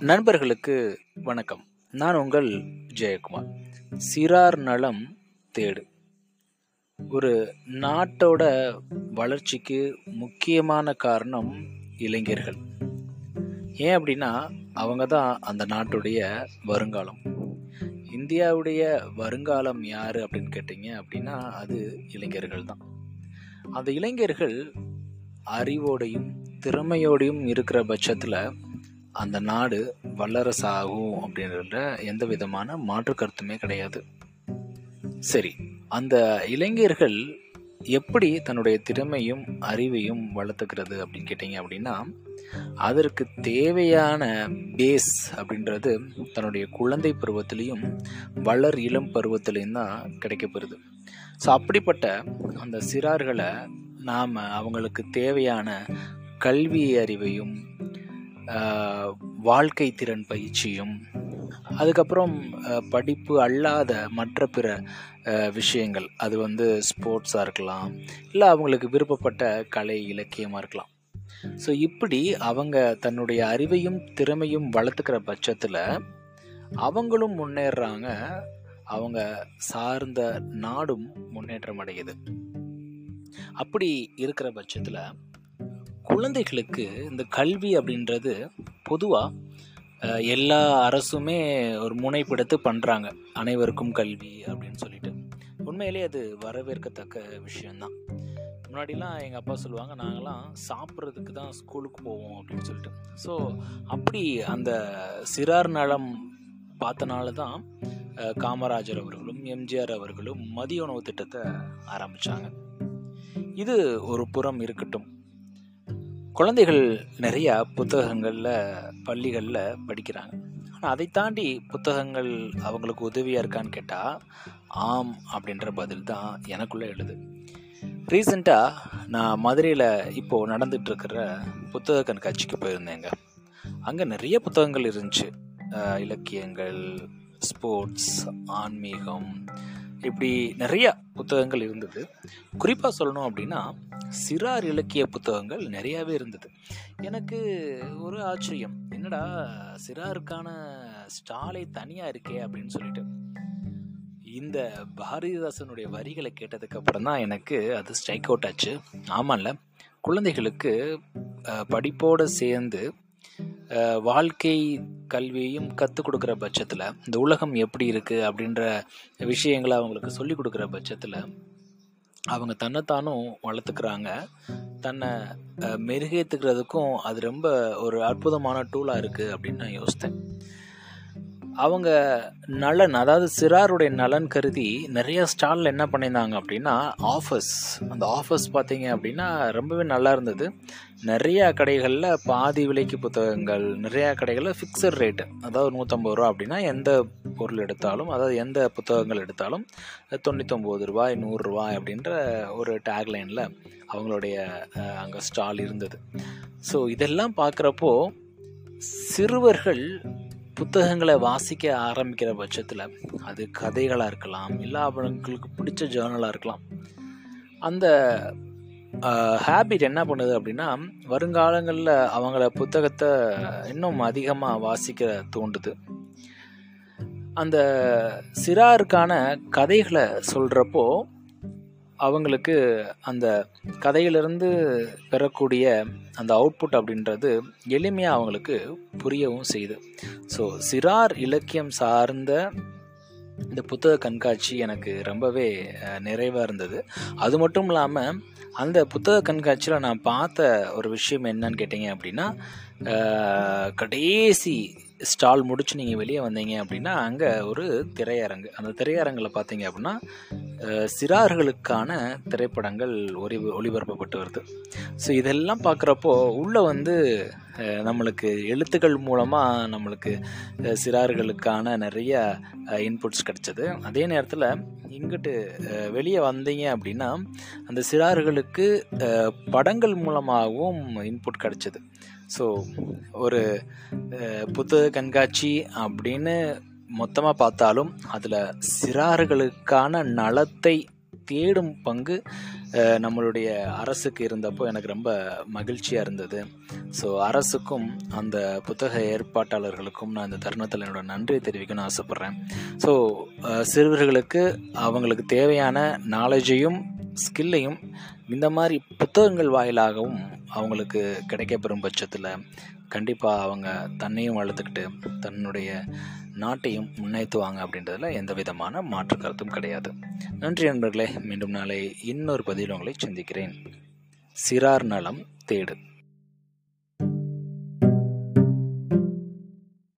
நண்பர்களுக்கு வணக்கம். நான் உங்கள் ஜெயக்குமார். சிறார் நலம் தேடு. ஒரு நாட்டோட வளர்ச்சிக்கு முக்கியமான காரணம் இளைஞர்கள். ஏன் அப்படின்னா அவங்க தான் அந்த நாட்டுடைய வருங்காலம். இந்தியாவுடைய வருங்காலம் யார் அப்படின்னு கேட்டிங்க அப்படின்னா அது இளைஞர்கள் தான். அந்த இளைஞர்கள் அறிவோடையும் திறமையோடையும் இருக்கிற பட்சத்தில் அந்த நாடு வல்லரசாகும் அப்படின்ற எந்த விதமான மாற்று கருத்துமே கிடையாது. சரி அந்த இளைஞர்கள் எப்படி தன்னுடைய திறமையும் அறிவையும் வளர்த்துக்கிறது அப்படின்னு கேட்டிங்க அப்படின்னா அதற்கு தேவையான பேஸ் அப்படின்றது தன்னுடைய குழந்தை பருவத்திலையும் வளர் இளம் பருவத்திலையும் தான் கிடைக்கப்பெறுது ஸோ அப்படிப்பட்ட அந்த சிறார்களை நாம் அவங்களுக்கு தேவையான கல்வி அறிவையும் வாழ்க்கை திறன் பயிற்சியும் அதுக்கப்புறம் படிப்பு அல்லாத மற்ற பிற விஷயங்கள். அது வந்து ஸ்போர்ட்ஸாக இருக்கலாம் இல்லை அவங்களுக்கு விருப்பப்பட்ட கலை இலக்கியமாக இருக்கலாம். ஸோ இப்படி அவங்க தன்னுடைய அறிவையும் திறமையும் வளர்த்துக்கிற பட்சத்தில் அவங்களும் முன்னேறுறாங்க. அவங்க சார்ந்த நாடும் முன்னேற்றம் அடையுது. அப்படி இருக்கிற பட்சத்தில் குழந்தைகளுக்கு இந்த கல்வி அப்படின்றது பொதுவாக எல்லா அரசுமே ஒரு முனைப்பெடுத்து பண்ணுறாங்க அனைவருக்கும் கல்வி அப்படின்னு சொல்லிட்டு. உண்மையிலேயே அது வரவேற்கத்தக்க விஷயந்தான் முன்னாடிலாம் எங்கள் அப்பா சொல்லுவாங்க நாங்களாம் சாப்பிட்றதுக்கு தான் ஸ்கூலுக்கு போவோம் அப்படின்னு சொல்லிட்டு. ஸோ அப்படி அந்த சிறார் நலம் பார்த்தனால தான் காமராஜர் அவர்களும் எம்ஜிஆர் அவர்களும் மதிய உணவு திட்டத்தை ஆரம்பித்தாங்க இது ஒரு புறம் இருக்கட்டும். குழந்தைகள் நிறையா புத்தகங்களில் பள்ளிகளில் படிக்கிறாங்க. ஆனால் அதை தாண்டி புத்தகங்கள் அவங்களுக்கு உதவியாக இருக்கான்னு கேட்டால் ஆம் அப்படின்ற பதில் தான் எனக்குள்ளே எழுது. ரீசெண்டாக நான் மதுரையில் இப்போது நடந்துகிட்ருக்கிற புத்தக கண்காட்சிக்கு போயிருந்தேங்க. அங்கே நிறைய புத்தகங்கள் இருந்துச்சு. இலக்கியங்கள் ஸ்போர்ட்ஸ் ஆன்மீகம் இப்படி நிறைய புத்தகங்கள் இருந்தது. குறிப்பாக சொல்லணும் அப்படின்னா சிறார் இலக்கிய புத்தகங்கள் நிறையாவே இருந்தது. எனக்கு ஒரு ஆச்சரியம். என்னடா சிறாருக்கான ஸ்டாலே தனியாக இருக்கே அப்படின்னு சொல்லிட்டு. இந்த பாரதிதாசனுடைய வரிகளை கேட்டதுக்கப்புறம் தான் எனக்கு அது ஸ்ட்ரைக் அவுட் ஆச்சு. ஆமாம்ல குழந்தைகளுக்கு படிப்போடு சேர்ந்து வாழ்க்கை கல்வியையும் கற்றுக் கொடுக்குற பட்சத்தில் இந்த உலகம் எப்படி இருக்குது அப்படின்ற விஷயங்களை அவங்களுக்கு சொல்லிக் கொடுக்குற பட்சத்தில் அவங்க தன்னைத்தானும் வளர்த்துக்கிறாங்க. தன்னை மெருகேற்றுக்கிறதுக்கும் அது ரொம்ப ஒரு அற்புதமான டூலாக இருக்குது அப்படின்னு நான் யோசித்தேன். அவங்க நலன் அதாவது சிறாருடைய நலன் கருதி நிறைய ஸ்டாலில் என்ன பண்ணியிருந்தாங்க அப்படின்னா ஆஃபர்ஸ் அந்த ஆஃபர்ஸ் பார்த்தீங்க அப்படின்னா ரொம்பவே நல்லா இருந்தது. நிறையா கடைகளில் பாதி விலைக்கு புத்தகங்கள் நிறையா கடைகளில் ஃபிக்ஸட் ரேட்டு அதாவது நூற்றம்பது ரூபா அப்படின்னா எந்த பொருள் எடுத்தாலும் அதாவது எந்த புத்தகங்கள் எடுத்தாலும் தொண்ணூத்தொம்பது ரூபாய் நூறுரூவாய் அப்படின்ற ஒரு டேக்லைனில் அவங்களுடைய அங்கே ஸ்டால் இருந்தது. ஸோ இதெல்லாம் பார்க்குறப்போ சிறுவர்கள் புத்தகங்களை வாசிக்க ஆரம்பிக்கிற பட்சத்தில் அது கதைகளாக இருக்கலாம் இல்லை அவங்களுக்கு பிடிச்ச ஜேர்னலாக இருக்கலாம். அந்த ஹேபிட் என்ன பண்ணுது அப்படின்னா வருங்காலங்களில் அவங்கள புத்தகத்தை இன்னும் அதிகமாக வாசிக்க தூண்டுது. அந்த சிறாருக்கான கதைகளை சொல்கிறப்போ அவங்களுக்கு அந்த கதையிலிருந்து பெறக்கூடிய அந்த அவுட்புட் அப்படின்றது எளிமையாக அவங்களுக்கு புரியவும் செய்யுது ஸோ சிறார் இலக்கியம் சார்ந்த இந்த புத்தக கண்காட்சி எனக்கு ரொம்பவே நிறைவாக இருந்தது. அது மட்டும் இல்லாமல் அந்த புத்தக கண்காட்சியில் நான் பார்த்த ஒரு விஷயம் என்னன்னு கேட்டிங்க அப்படின்னா கடைசி ஸ்டால் முடிச்சு நீங்கள் வெளியே வந்தீங்க அப்படின்னா அங்கே ஒரு திரையரங்கு. அந்த திரையரங்கில் பார்த்தீங்க அப்படின்னா சிறார்களுக்கான திரைப்படங்கள் ஒளி ஒளிபரப்பப்பட்டு வருது. ஸோ இதெல்லாம் பார்க்குறப்போ உள்ளே வந்து நம்மளுக்கு எழுத்துக்கள் மூலமாக நம்மளுக்கு சிறார்களுக்கான நிறைய இன்புட்ஸ் கிடச்சிது. அதே நேரத்தில் இங்கிட்டு வெளியே வந்தீங்க அப்படின்னா அந்த சிறார்களுக்கு படங்கள் மூலமாகவும் இன்புட் கிடச்சிது. ஸோ ஒரு புத்தக கண்காட்சி அப்படின்னு மொத்தமாக பார்த்தாலும் அதில் சிறார்களுக்கான நலத்தை தேடும் பங்கு நம்மளுடைய அரசுக்கு இருந்தப்போ எனக்கு ரொம்ப மகிழ்ச்சியாக இருந்தது. ஸோ அரசுக்கும் அந்த புத்தக ஏற்பாட்டாளர்களுக்கும் நான் இந்த தருணத்தில் என்னோட நன்றியை தெரிவிக்கணும்னு ஆசைப்பட்றேன். ஸோ சிறுவர்களுக்கு அவங்களுக்கு தேவையான நாலேஜையும் ஸ்கில்லையும் இந்த மாதிரி புத்தகங்கள் வாயிலாகவும் அவங்களுக்கு கிடைக்கப்பெறும் பட்சத்தில் கண்டிப்பாக அவங்க தன்னையும் வளர்த்துக்கிட்டு தன்னுடைய நாட்டையும் முன்னேற்றுவாங்க அப்படின்றதுல எந்த விதமான மாற்று கருத்தும் கிடையாது. நன்றி நண்பர்களே மீண்டும் நாளை இன்னொரு பதிவில் உங்களை சந்திக்கிறேன். சிறார் நலம் தேடு.